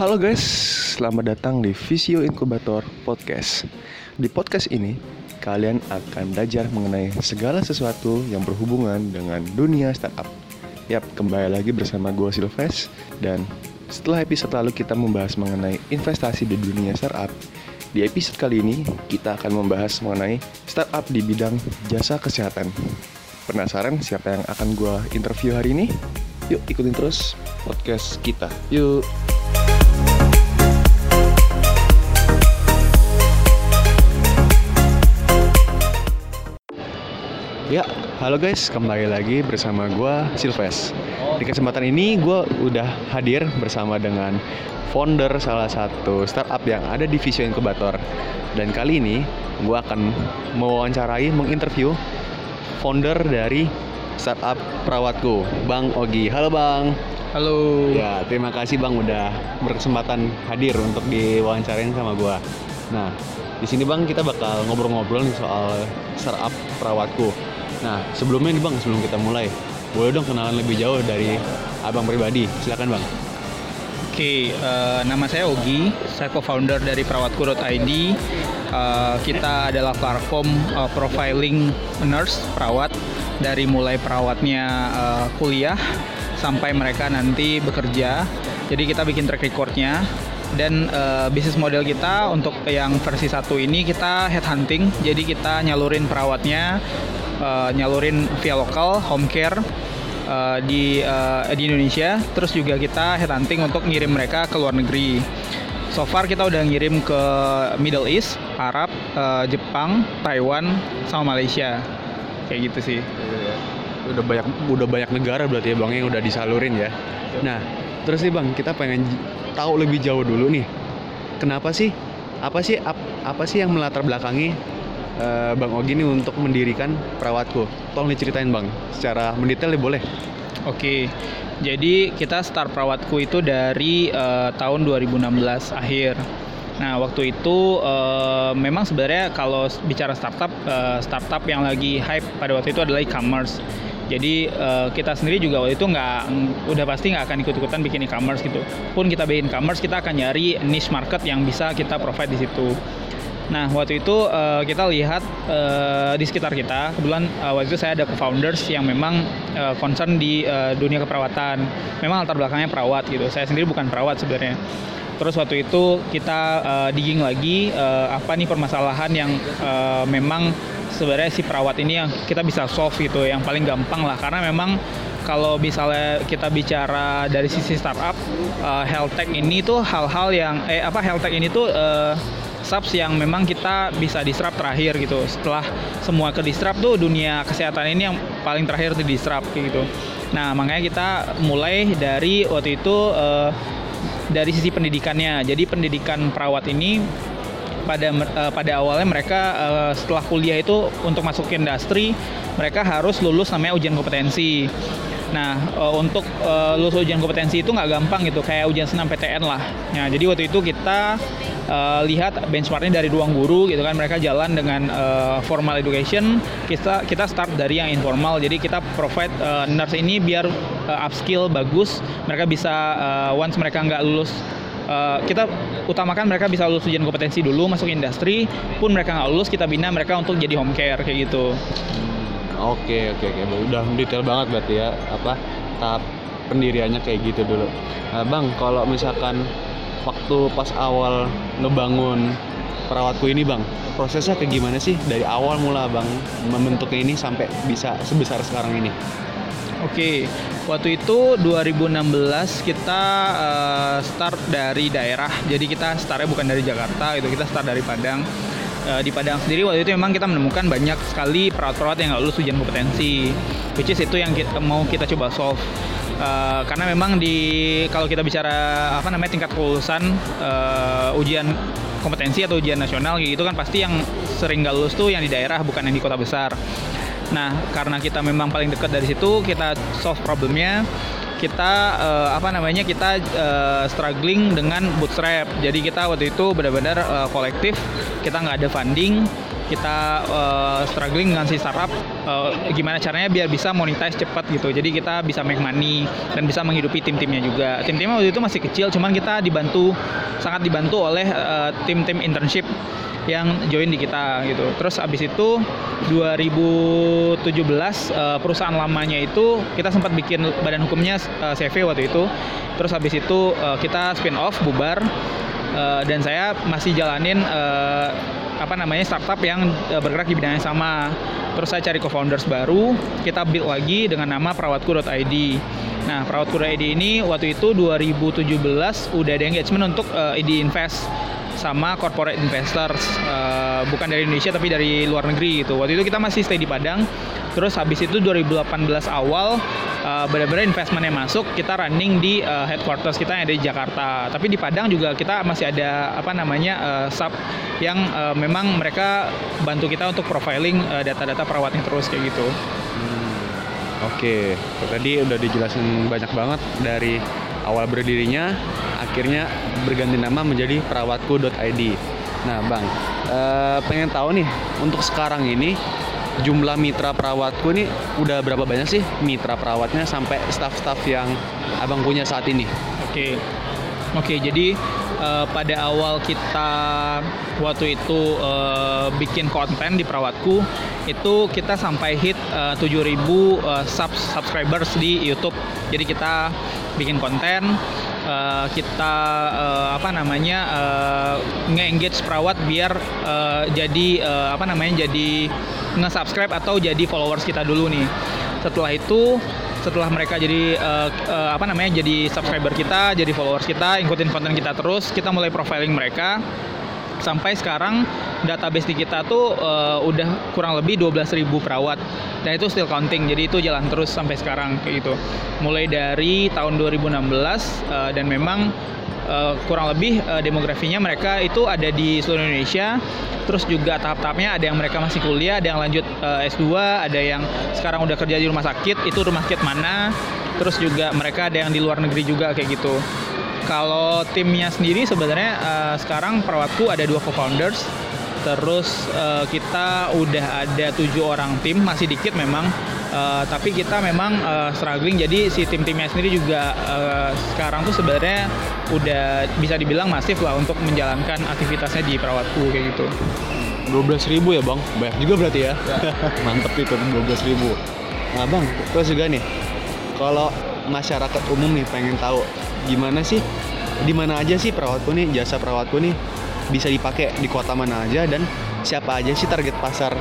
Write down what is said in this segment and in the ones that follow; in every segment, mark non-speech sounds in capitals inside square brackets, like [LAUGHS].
Halo guys, selamat datang di Visio Inkubator Podcast. Di podcast ini, kalian akan belajar mengenai segala sesuatu yang berhubungan dengan dunia startup. Yap, kembali lagi bersama gue Silves dan setelah episode lalu kita membahas mengenai investasi di dunia startup, di episode kali ini kita akan membahas mengenai startup di bidang jasa kesehatan. Penasaran siapa yang akan gue interview hari ini? Yuk ikutin terus podcast kita. Yuk. Ya, halo guys, kembali lagi bersama gue Silves. Di kesempatan ini gue udah hadir bersama dengan founder salah satu startup yang ada di Visio Incubator. Dan kali ini gue akan mewawancarai, menginterview founder dari startup perawatku, Bang Ogi. Halo Bang. Halo. Ya, terima kasih Bang udah berkesempatan hadir untuk diwawancarain sama gue. Nah, di sini Bang kita bakal ngobrol-ngobrol nih soal startup perawatku. Nah, sebelumnya nih Bang, sebelum kita mulai, boleh dong kenalan lebih jauh dari Abang pribadi. Silakan Bang. Oke, uh, nama saya Ogi, saya co-founder dari perawatku.id. Uh, kita adalah platform uh, profiling nurse perawat dari mulai perawatnya uh, kuliah sampai mereka nanti bekerja. Jadi kita bikin track recordnya dan uh, bisnis model kita untuk yang versi satu ini kita headhunting. Jadi kita nyalurin perawatnya uh, nyalurin via lokal home care uh, di uh, di Indonesia. Terus juga kita headhunting untuk ngirim mereka ke luar negeri. So far kita udah ngirim ke Middle East, Arab, uh, Jepang, Taiwan, sama Malaysia. Kayak gitu sih. Udah banyak udah banyak negara berarti ya Bang yang udah disalurin ya. Nah, terus nih Bang, kita pengen tahu lebih jauh dulu nih. Kenapa sih? Apa sih ap, apa sih yang melatar belakangi uh, Bang Ogi ini untuk mendirikan perawatku. Tolong diceritain Bang, secara mendetail ya boleh. Oke, jadi kita start perawatku itu dari uh, tahun 2016 akhir. Nah waktu itu uh, memang sebenarnya kalau bicara startup, uh, startup yang lagi hype pada waktu itu adalah e-commerce. Jadi uh, kita sendiri juga waktu itu nggak, udah pasti nggak akan ikut-ikutan bikin e-commerce gitu. Pun kita bikin e-commerce, kita akan nyari niche market yang bisa kita provide di situ. Nah, waktu itu uh, kita lihat uh, di sekitar kita, kebetulan uh, waktu itu saya ada co-founders yang memang uh, concern di uh, dunia keperawatan. Memang latar belakangnya perawat gitu. Saya sendiri bukan perawat sebenarnya. Terus waktu itu kita uh, digging lagi uh, apa nih permasalahan yang uh, memang sebenarnya si perawat ini yang kita bisa solve gitu, yang paling gampang lah karena memang kalau misalnya kita bicara dari sisi startup, uh, health tech ini tuh hal-hal yang eh apa health tech ini tuh uh, subs yang memang kita bisa disrupt terakhir gitu. Setelah semua ke disrupt tuh dunia kesehatan ini yang paling terakhir di disrupt gitu. Nah, makanya kita mulai dari waktu itu uh, dari sisi pendidikannya. Jadi pendidikan perawat ini pada uh, pada awalnya mereka uh, setelah kuliah itu untuk masuk ke industri mereka harus lulus namanya ujian kompetensi. Nah, uh, untuk uh, lulus ujian kompetensi itu nggak gampang gitu, kayak ujian senam PTN lah. Nah, jadi waktu itu kita uh, lihat benchmarknya dari ruang guru gitu kan, mereka jalan dengan uh, formal education, kita kita start dari yang informal. Jadi kita provide uh, nurse ini biar uh, upskill bagus, mereka bisa uh, once mereka nggak lulus Uh, kita utamakan mereka bisa lulus ujian kompetensi dulu masuk industri. Pun mereka nggak lulus kita bina mereka untuk jadi home care kayak gitu. Oke oke oke, udah detail banget berarti ya. Apa tahap pendiriannya kayak gitu dulu. Nah, bang, kalau misalkan waktu pas awal ngebangun perawatku ini bang, prosesnya kayak gimana sih dari awal mula bang membentuknya ini sampai bisa sebesar sekarang ini? Oke, waktu itu 2016 kita uh, start dari daerah, jadi kita startnya bukan dari Jakarta, itu kita start dari Padang uh, di Padang sendiri waktu itu memang kita menemukan banyak sekali perawat-perawat yang nggak lulus ujian kompetensi, which is itu yang kita, mau kita coba solve. Uh, karena memang di kalau kita bicara apa namanya tingkat kelulusan uh, ujian kompetensi atau ujian nasional gitu kan pasti yang sering nggak lulus tuh yang di daerah bukan yang di kota besar. Nah karena kita memang paling dekat dari situ kita solve problemnya kita uh, apa namanya kita uh, struggling dengan bootstrap. Jadi kita waktu itu benar-benar uh, kolektif, kita nggak ada funding, kita uh, struggling dengan si startup uh, gimana caranya biar bisa monetize cepat gitu jadi kita bisa make money dan bisa menghidupi tim-timnya juga tim-timnya waktu itu masih kecil cuman kita dibantu sangat dibantu oleh uh, tim-tim internship yang join di kita gitu. Terus abis itu 2017 uh, perusahaan lamanya itu kita sempat bikin badan hukumnya uh, CV waktu itu. Terus habis itu uh, kita spin off bubar uh, dan saya masih jalanin uh, apa namanya startup yang uh, bergerak di bidang yang sama. Terus saya cari co-founders baru, kita build lagi dengan nama perawatku.id. Nah, perawatku.id ini waktu itu 2017 udah ada engagement untuk uh, ID Invest sama corporate investors uh, bukan dari Indonesia tapi dari luar negeri gitu. Waktu itu kita masih stay di Padang. Terus habis itu 2018 awal uh, benar-benar investmentnya masuk, kita running di uh, headquarters kita yang ada di Jakarta. Tapi di Padang juga kita masih ada apa namanya uh, sub yang uh, memang mereka bantu kita untuk profiling uh, data-data perawatnya terus kayak gitu. Hmm, Oke, okay. tadi udah dijelasin banyak banget dari awal berdirinya, akhirnya berganti nama menjadi perawatku.id. Nah, Bang, uh, pengen tahu nih untuk sekarang ini jumlah mitra perawatku ini udah berapa banyak sih mitra perawatnya sampai staff-staff yang abang punya saat ini? Oke, oke. Jadi uh, pada awal kita waktu itu uh, bikin konten di perawatku itu kita sampai hit uh, 7000 uh, sub subscribers di YouTube. Jadi kita bikin konten uh, kita uh, apa namanya uh, nge-engage perawat biar uh, jadi uh, apa namanya jadi nge-subscribe atau jadi followers kita dulu nih. Setelah itu setelah mereka jadi uh, uh, apa namanya jadi subscriber kita, jadi followers kita, ikutin konten kita terus, kita mulai profiling mereka sampai sekarang database di kita tuh uh, udah kurang lebih 12.000 perawat. Dan itu still counting jadi itu jalan terus sampai sekarang kayak gitu. Mulai dari tahun 2016 uh, dan memang uh, kurang lebih uh, demografinya mereka itu ada di seluruh Indonesia. Terus juga tahap-tahapnya ada yang mereka masih kuliah ada yang lanjut uh, S2 ada yang sekarang udah kerja di rumah sakit. Itu rumah sakit mana? Terus juga mereka ada yang di luar negeri juga kayak gitu kalau timnya sendiri sebenarnya uh, sekarang perawatku ada dua co-founders. Terus uh, kita udah ada tujuh orang tim, masih dikit memang. Uh, tapi kita memang uh, struggling. Jadi si tim-timnya sendiri juga uh, sekarang tuh sebenarnya udah bisa dibilang masif lah untuk menjalankan aktivitasnya di perawatku kayak gitu. 12 ribu ya bang, banyak juga berarti ya. ya. [LAUGHS] Mantep itu 12 ribu. Nah bang, terus juga nih, kalau masyarakat umum nih pengen tahu gimana sih? Di mana aja sih perawatku nih? Jasa perawatku nih bisa dipakai di kota mana aja dan siapa aja sih target pasar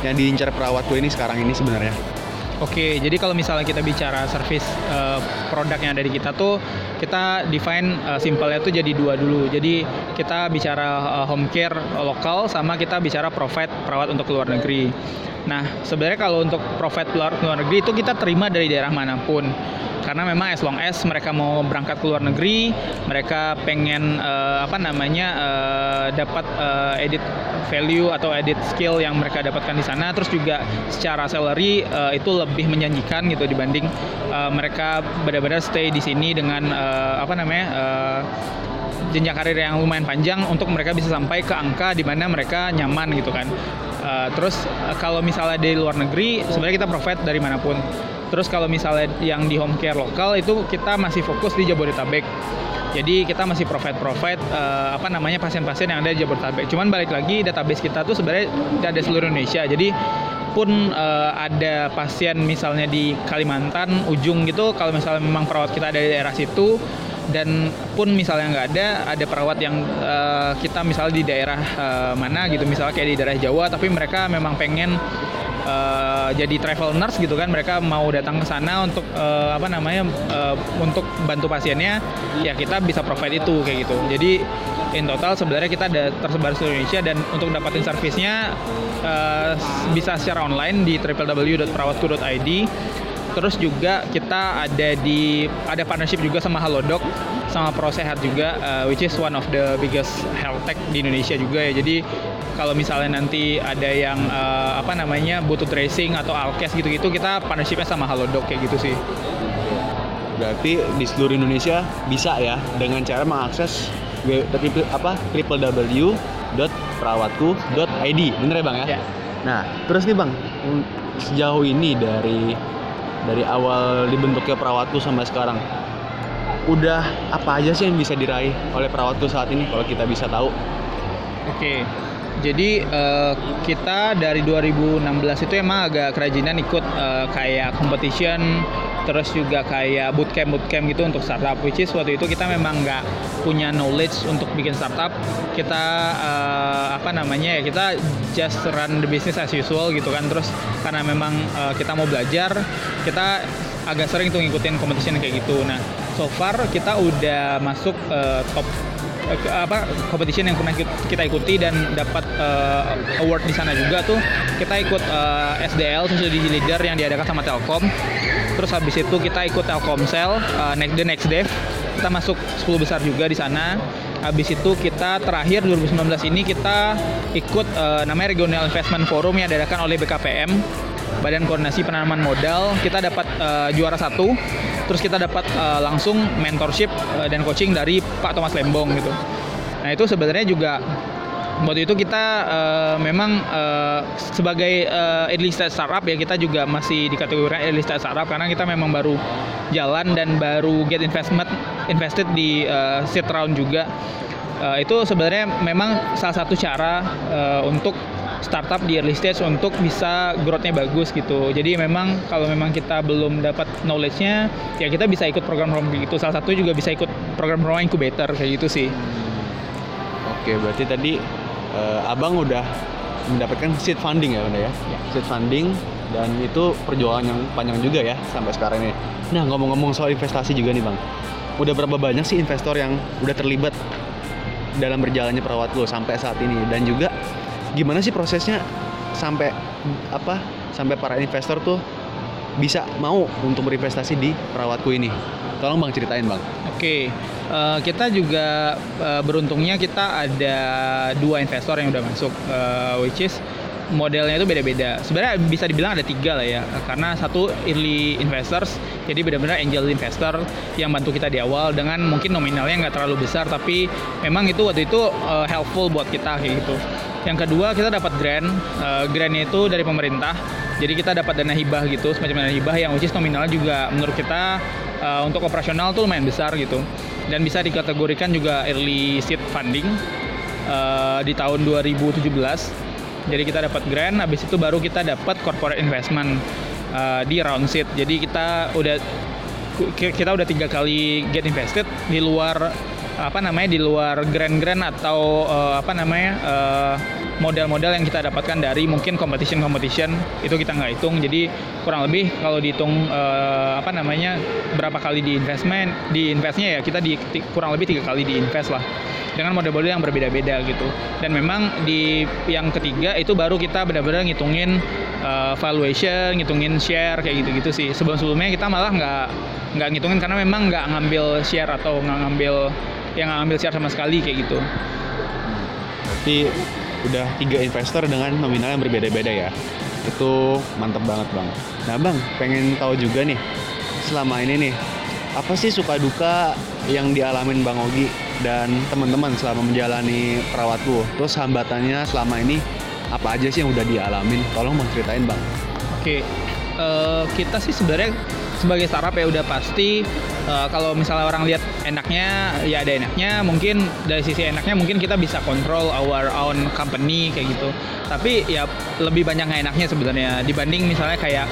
yang diincar perawatku ini sekarang ini sebenarnya Oke, jadi kalau misalnya kita bicara service uh, produk yang ada di kita tuh kita define uh, simpelnya tuh jadi dua dulu. Jadi kita bicara uh, home care lokal sama kita bicara profit perawat untuk luar negeri. Nah, sebenarnya kalau untuk profit luar, luar negeri itu kita terima dari daerah mana pun karena memang as long as mereka mau berangkat ke luar negeri mereka pengen uh, apa namanya uh, dapat uh, edit value atau edit skill yang mereka dapatkan di sana terus juga secara salary uh, itu lebih menjanjikan gitu dibanding uh, mereka benar-benar stay di sini dengan uh, apa namanya uh, jenjang karir yang lumayan panjang untuk mereka bisa sampai ke angka di mana mereka nyaman gitu kan. Uh, terus kalau misalnya di luar negeri sebenarnya kita profit dari mana pun. Terus kalau misalnya yang di home care lokal itu kita masih fokus di Jabodetabek. Jadi kita masih profit-profit uh, apa namanya pasien-pasien yang ada di Jabodetabek. Cuman balik lagi database kita tuh sebenarnya ada seluruh Indonesia. Jadi pun uh, ada pasien misalnya di Kalimantan ujung gitu, kalau misalnya memang perawat kita ada di daerah situ, dan pun misalnya nggak ada ada perawat yang uh, kita misalnya di daerah uh, mana gitu misalnya kayak di daerah Jawa tapi mereka memang pengen uh, jadi travel nurse gitu kan mereka mau datang ke sana untuk uh, apa namanya uh, untuk bantu pasiennya ya kita bisa provide itu kayak gitu. Jadi in total sebenarnya kita ada tersebar seluruh Indonesia dan untuk dapatin servisnya uh, bisa secara online di www.perawatku.id terus juga kita ada di ada partnership juga sama Halodoc sama Prosehat juga uh, which is one of the biggest health tech di Indonesia juga ya jadi kalau misalnya nanti ada yang uh, apa namanya butuh tracing atau alkes gitu-gitu kita partnershipnya sama Halodoc kayak gitu sih. Berarti di seluruh Indonesia bisa ya dengan cara mengakses apa www www.perawatku.id bener ya bang ya? Ya. Nah terus nih bang sejauh ini dari dari awal dibentuknya perawatku sampai sekarang udah apa aja sih yang bisa diraih oleh perawatku saat ini kalau kita bisa tahu? Oke. Jadi eh, kita dari 2016 itu emang agak kerajinan ikut eh, kayak competition terus juga kayak bootcamp bootcamp gitu untuk startup which is waktu itu kita memang nggak punya knowledge untuk bikin startup. Kita eh, apa namanya ya kita just run the business as usual gitu kan. Terus karena memang eh, kita mau belajar kita agak sering tuh ngikutin competition kayak gitu. Nah so far kita udah masuk eh, top apa competition yang pernah kita ikuti dan dapat eh, award di sana juga tuh. Kita ikut eh, SDL Society Leader yang diadakan sama Telkom. Terus habis itu kita ikut Telkomsel eh, next the next dev kita masuk 10 besar juga di sana. Habis itu kita terakhir 2019 ini kita ikut eh, namanya Regional Investment Forum yang diadakan oleh BKPM Badan Koordinasi Penanaman Modal. Kita dapat eh, juara satu terus kita dapat eh, langsung mentorship eh, dan coaching dari Pak Thomas Lembong gitu. Nah itu sebenarnya juga waktu itu kita eh, memang eh, sebagai eh, early stage startup ya kita juga masih dikategorikan early stage startup karena kita memang baru jalan dan baru get investment invested di eh, seed round juga. Eh, itu sebenarnya memang salah satu cara eh, untuk startup di early stage untuk bisa growth-nya bagus gitu. Jadi memang kalau memang kita belum dapat knowledge-nya, ya kita bisa ikut program-program gitu. Salah satu juga bisa ikut program-program incubator kayak gitu sih. Oke, berarti tadi eh, abang udah mendapatkan seed funding ya, Bunda ya? Seed funding dan itu perjuangan yang panjang juga ya sampai sekarang ini. Nah, ngomong-ngomong soal investasi juga nih, Bang. Udah berapa banyak sih investor yang udah terlibat dalam berjalannya perawat lo sampai saat ini dan juga gimana sih prosesnya sampai apa sampai para investor tuh bisa mau untuk berinvestasi di perawatku ini. Tolong Bang ceritain, Bang. Oke, eh, kita juga eh, beruntungnya kita ada dua investor yang udah masuk, eh, which is modelnya itu beda-beda. Sebenarnya bisa dibilang ada tiga lah ya, karena satu early investors, jadi benar-benar angel investor yang bantu kita di awal dengan mungkin nominalnya nggak terlalu besar, tapi memang itu waktu itu eh, helpful buat kita kayak gitu. Yang kedua kita dapat grant, eh, grantnya itu dari pemerintah. Jadi kita dapat dana hibah gitu, semacam dana hibah yang which is nominalnya juga menurut kita uh, untuk operasional tuh lumayan besar gitu. Dan bisa dikategorikan juga early seed funding uh, di tahun 2017. Jadi kita dapat grant, habis itu baru kita dapat corporate investment uh, di round seed. Jadi kita udah ki- kita udah tiga kali get invested di luar apa namanya di luar grant-grant atau uh, apa namanya uh, modal-modal yang kita dapatkan dari mungkin competition-competition itu kita nggak hitung. Jadi kurang lebih kalau dihitung uh, apa namanya berapa kali di investment di investnya ya kita di kurang lebih tiga kali di invest lah dengan model-model yang berbeda-beda gitu. Dan memang di yang ketiga itu baru kita benar-benar ngitungin uh, valuation ngitungin share kayak gitu-gitu sih. Sebelum-sebelumnya kita malah nggak nggak ngitungin karena memang nggak ngambil share atau nggak ngambil yang ngambil share sama sekali kayak gitu Berarti udah tiga investor dengan nominal yang berbeda-beda ya. Itu mantep banget bang. Nah bang, pengen tahu juga nih selama ini nih apa sih suka duka yang dialamin bang Ogi dan teman-teman selama menjalani perawatku. Terus hambatannya selama ini apa aja sih yang udah dialamin? Tolong bang ceritain bang. Oke, eh, kita sih sebenarnya sebagai startup ya udah pasti eh, kalau misalnya orang lihat enaknya ya ada enaknya. Mungkin dari sisi enaknya mungkin kita bisa control our own company kayak gitu. Tapi ya lebih banyak enaknya sebenarnya dibanding misalnya kayak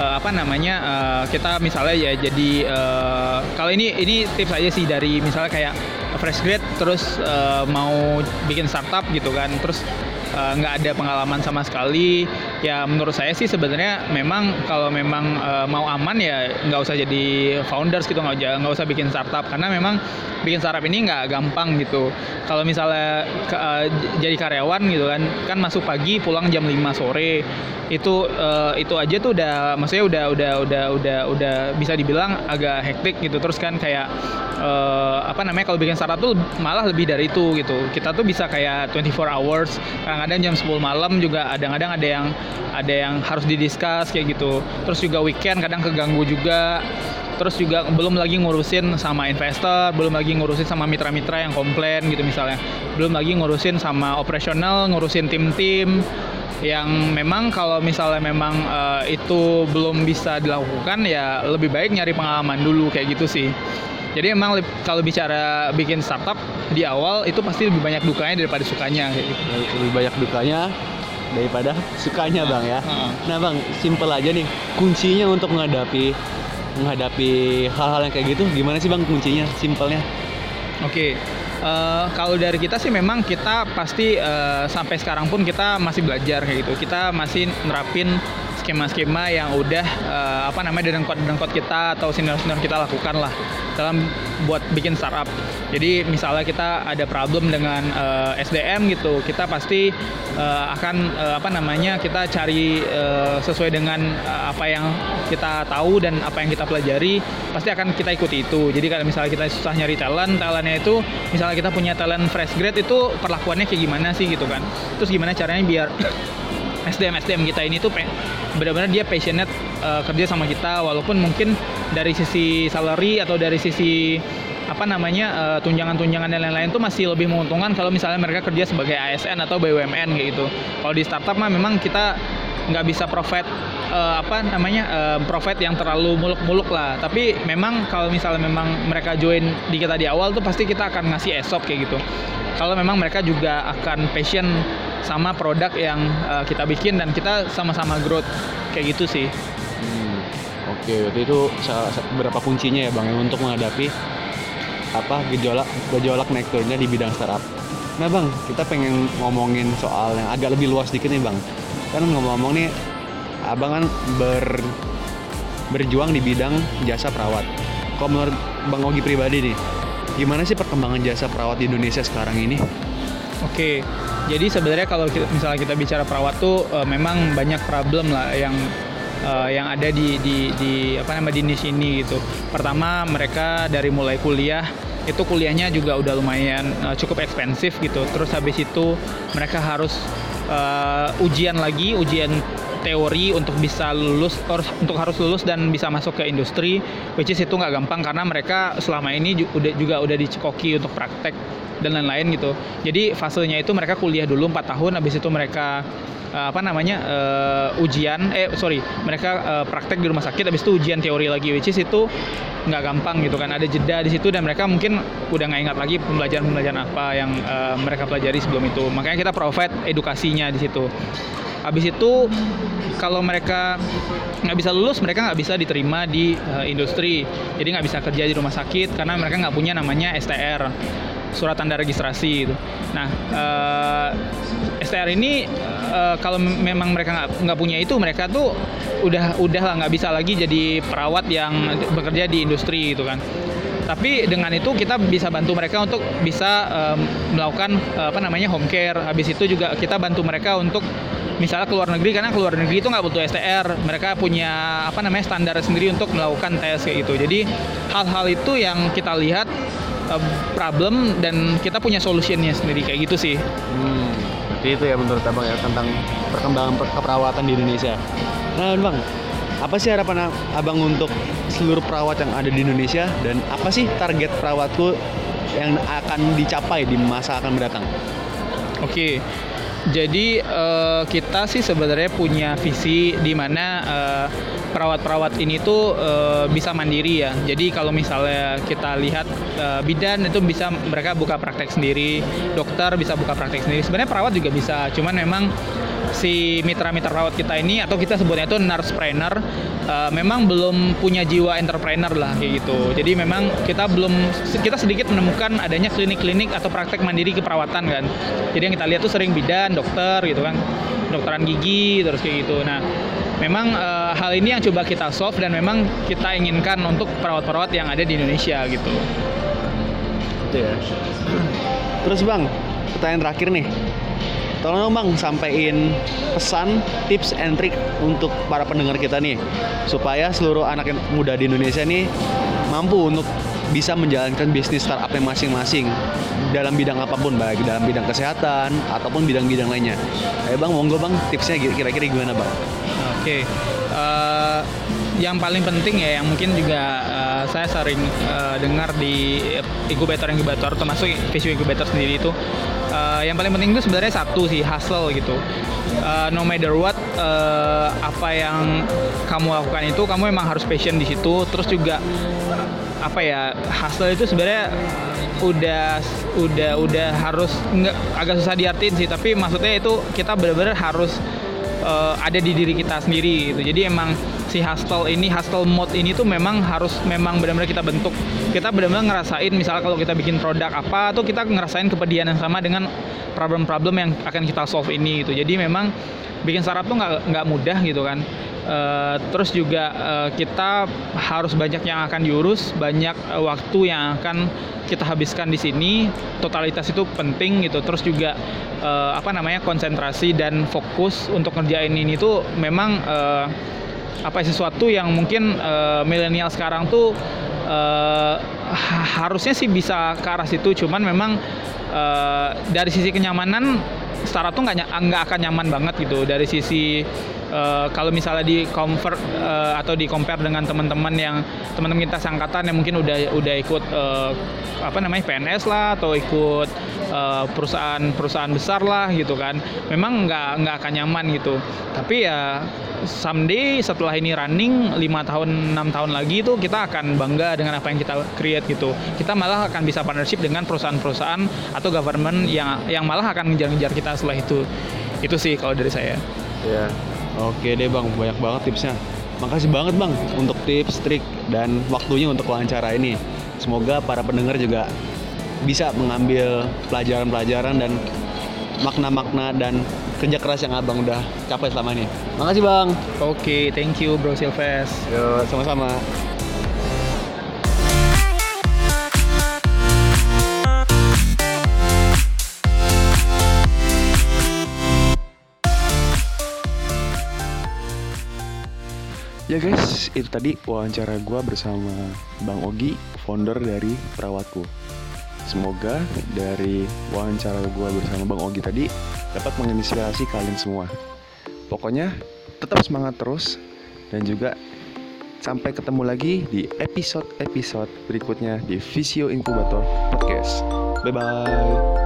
eh, apa namanya eh, kita misalnya ya jadi eh, kalau ini ini tips aja sih dari misalnya kayak fresh grade terus eh, mau bikin startup gitu kan terus eh, nggak ada pengalaman sama sekali. Ya menurut saya sih sebenarnya memang kalau memang eh, mau aman ya nggak usah jadi founders gitu nggak usah nggak usah bikin startup. Karena memang bikin startup ini nggak gampang gitu. Kalau misalnya j- jadi karyawan gitu kan kan masuk pagi pulang jam 5 sore. Itu eh, itu aja tuh udah maksudnya udah udah udah udah udah bisa dibilang agak hektik gitu. Terus kan kayak eh, apa namanya kalau bikin startup tuh malah lebih dari itu gitu. Kita tuh bisa kayak 24 hours kadang-kadang jam 10 malam juga kadang-kadang ada yang ada yang harus didiskus kayak gitu. Terus juga weekend kadang keganggu juga. Terus juga belum lagi ngurusin sama investor belum lagi ngurusin sama mitra-mitra yang komplain gitu misalnya. Belum lagi ngurusin sama operasional ngurusin tim-tim yang memang kalau misalnya memang uh, itu belum bisa dilakukan ya lebih baik nyari pengalaman dulu kayak gitu sih jadi emang kalau bicara bikin startup di awal itu pasti lebih banyak dukanya daripada sukanya kayak gitu. Lebih banyak dukanya daripada sukanya bang ya. Nah bang, simple aja nih kuncinya untuk menghadapi menghadapi hal-hal yang kayak gitu gimana sih bang kuncinya simpelnya oke okay. uh, eh, kalau dari kita sih memang kita pasti uh, sampai sekarang pun kita masih belajar kayak gitu kita masih nerapin skema-skema yang udah uh, apa namanya kode kita atau senior-senior kita lakukan lah dalam buat bikin startup. Jadi misalnya kita ada problem dengan uh, SDM gitu, kita pasti uh, akan uh, apa namanya kita cari uh, sesuai dengan uh, apa yang kita tahu dan apa yang kita pelajari, pasti akan kita ikuti itu. Jadi kalau misalnya kita susah nyari talent, talentnya itu misalnya kita punya talent fresh grade itu perlakuannya kayak gimana sih gitu kan? Terus gimana caranya biar SDM SDM kita ini tuh benar-benar dia passionate uh, kerja sama kita walaupun mungkin dari sisi salary atau dari sisi apa namanya uh, tunjangan-tunjangan dan lain-lain tuh masih lebih menguntungkan kalau misalnya mereka kerja sebagai ASN atau BUMN gitu. Kalau di startup mah memang kita nggak bisa profit uh, apa namanya uh, profit yang terlalu muluk-muluk lah. Tapi memang kalau misalnya memang mereka join di kita di awal tuh pasti kita akan ngasih esop kayak gitu. Kalau memang mereka juga akan passion sama produk yang uh, kita bikin dan kita sama-sama growth kayak gitu sih. Hmm, Oke, okay, berarti itu beberapa kuncinya ya bang untuk menghadapi apa gejolak gejolak naik turunnya di bidang startup. Nah bang, kita pengen ngomongin soal yang agak lebih luas dikit nih bang. Kan ngomong-ngomong nih, abang kan ber berjuang di bidang jasa perawat. Kalau menurut bang Ogi pribadi nih, gimana sih perkembangan jasa perawat di Indonesia sekarang ini? Oke, jadi sebenarnya kalau kita, misalnya kita bicara perawat tuh uh, memang banyak problem lah yang uh, yang ada di di di apa namanya di sini gitu. Pertama mereka dari mulai kuliah itu kuliahnya juga udah lumayan uh, cukup ekspensif gitu. Terus habis itu mereka harus uh, ujian lagi, ujian teori untuk bisa lulus untuk harus lulus dan bisa masuk ke industri which is itu nggak gampang karena mereka selama ini juga juga udah dicekoki untuk praktek dan lain-lain gitu. Jadi fasenya itu mereka kuliah dulu 4 tahun, habis itu mereka uh, apa namanya uh, ujian, eh sorry, mereka uh, praktek di rumah sakit, habis itu ujian teori lagi, which is itu nggak gampang gitu kan. Ada jeda di situ dan mereka mungkin udah nggak ingat lagi pembelajaran-pembelajaran apa yang uh, mereka pelajari sebelum itu. Makanya kita provide edukasinya di situ. Habis itu kalau mereka nggak bisa lulus, mereka nggak bisa diterima di uh, industri. Jadi nggak bisa kerja di rumah sakit karena mereka nggak punya namanya STR surat tanda registrasi itu. Nah, uh, eh, STR ini uh, kalau memang mereka nggak punya itu, mereka tuh udah udah lah nggak bisa lagi jadi perawat yang bekerja di industri gitu kan. Tapi dengan itu kita bisa bantu mereka untuk bisa um, melakukan uh, apa namanya home care. Habis itu juga kita bantu mereka untuk misalnya keluar negeri karena keluar negeri itu nggak butuh STR mereka punya apa namanya standar sendiri untuk melakukan tes kayak gitu jadi hal-hal itu yang kita lihat uh, problem dan kita punya solutionnya sendiri kayak gitu sih. Hmm, jadi itu ya menurut abang ya tentang perkembangan keperawatan di Indonesia. Nah bang, apa sih harapan abang untuk seluruh perawat yang ada di Indonesia dan apa sih target perawatku yang akan dicapai di masa akan mendatang? Oke, okay. Jadi uh, kita sih sebenarnya punya visi di mana uh, perawat-perawat ini tuh uh, bisa mandiri ya. Jadi kalau misalnya kita lihat uh, bidan itu bisa mereka buka praktek sendiri, dokter bisa buka praktek sendiri. Sebenarnya perawat juga bisa, cuman memang si mitra-mitra perawat kita ini atau kita sebutnya itu nurse trainer uh, memang belum punya jiwa entrepreneur lah kayak gitu. Jadi memang kita belum kita sedikit menemukan adanya klinik-klinik atau praktek mandiri keperawatan kan. Jadi yang kita lihat tuh sering bidan, dokter gitu kan, dokteran gigi terus kayak gitu. Nah memang uh, hal ini yang coba kita solve dan memang kita inginkan untuk perawat-perawat yang ada di Indonesia gitu. Itu ya. [CLEARS THROAT] Terus bang, pertanyaan terakhir nih tolong dong bang sampaikan pesan tips and trick untuk para pendengar kita nih supaya seluruh anak muda di Indonesia nih mampu untuk bisa menjalankan bisnis startupnya masing-masing dalam bidang apa pun baik dalam bidang kesehatan ataupun bidang-bidang lainnya. Ayo bang, monggo bang tipsnya kira-kira gimana bang? Oke, okay. uh, eh, yang paling penting ya yang mungkin juga uh, saya sering uh, dengar di inkubator inkubator termasuk Visio inkubator sendiri itu. Uh, yang paling penting itu sebenarnya satu sih hustle gitu. Uh, no matter what uh, apa yang kamu lakukan itu kamu memang harus passion di situ. Terus juga apa ya hustle itu sebenarnya udah udah udah harus nggak agak susah diartin sih. Tapi maksudnya itu kita benar-benar harus uh, ada di diri kita sendiri gitu. Jadi emang si hustle ini hustle mode ini tuh memang harus memang benar-benar kita bentuk kita benar-benar ngerasain misalnya kalau kita bikin produk apa tuh kita ngerasain kepedihan yang sama dengan problem-problem yang akan kita solve ini gitu jadi memang bikin startup tuh nggak nggak mudah gitu kan Uh, terus juga uh, kita harus banyak yang akan diurus, banyak uh, waktu yang akan kita habiskan di sini. Totalitas itu penting gitu. Terus juga uh, apa namanya konsentrasi dan fokus untuk ngerjain ini tuh memang uh, apa sesuatu yang mungkin uh, milenial sekarang tuh uh, harusnya sih bisa ke arah situ. Cuman memang uh, dari sisi kenyamanan startup tuh nggak nggak akan nyaman banget gitu dari sisi uh, kalau misalnya di convert uh, atau di compare dengan teman-teman yang teman-teman kita sangkatan yang mungkin udah udah ikut uh, apa namanya PNS lah atau ikut perusahaan-perusahaan besar lah gitu kan memang nggak nggak akan nyaman gitu. Tapi ya someday setelah ini running lima tahun enam tahun lagi itu kita akan bangga dengan apa yang kita create gitu. Kita malah akan bisa partnership dengan perusahaan-perusahaan atau government yang yang malah akan ngejar-ngejar kita setelah itu. Itu sih kalau dari saya. Ya Oke deh bang, banyak banget tipsnya. Makasih banget bang untuk tips, trik, dan waktunya untuk wawancara ini. Semoga para pendengar juga bisa mengambil pelajaran-pelajaran dan makna-makna dan kerja keras yang abang udah capai selama ini. Makasih bang. Oke, thank you bro Silves. Yo, sama-sama. Ya guys, itu tadi wawancara gue bersama Bang Ogi, founder dari Perawatku. Semoga dari wawancara gue bersama Bang Ogi tadi dapat menginspirasi kalian semua. Pokoknya tetap semangat terus dan juga sampai ketemu lagi di episode-episode berikutnya di Visio Inkubator Podcast. Bye-bye.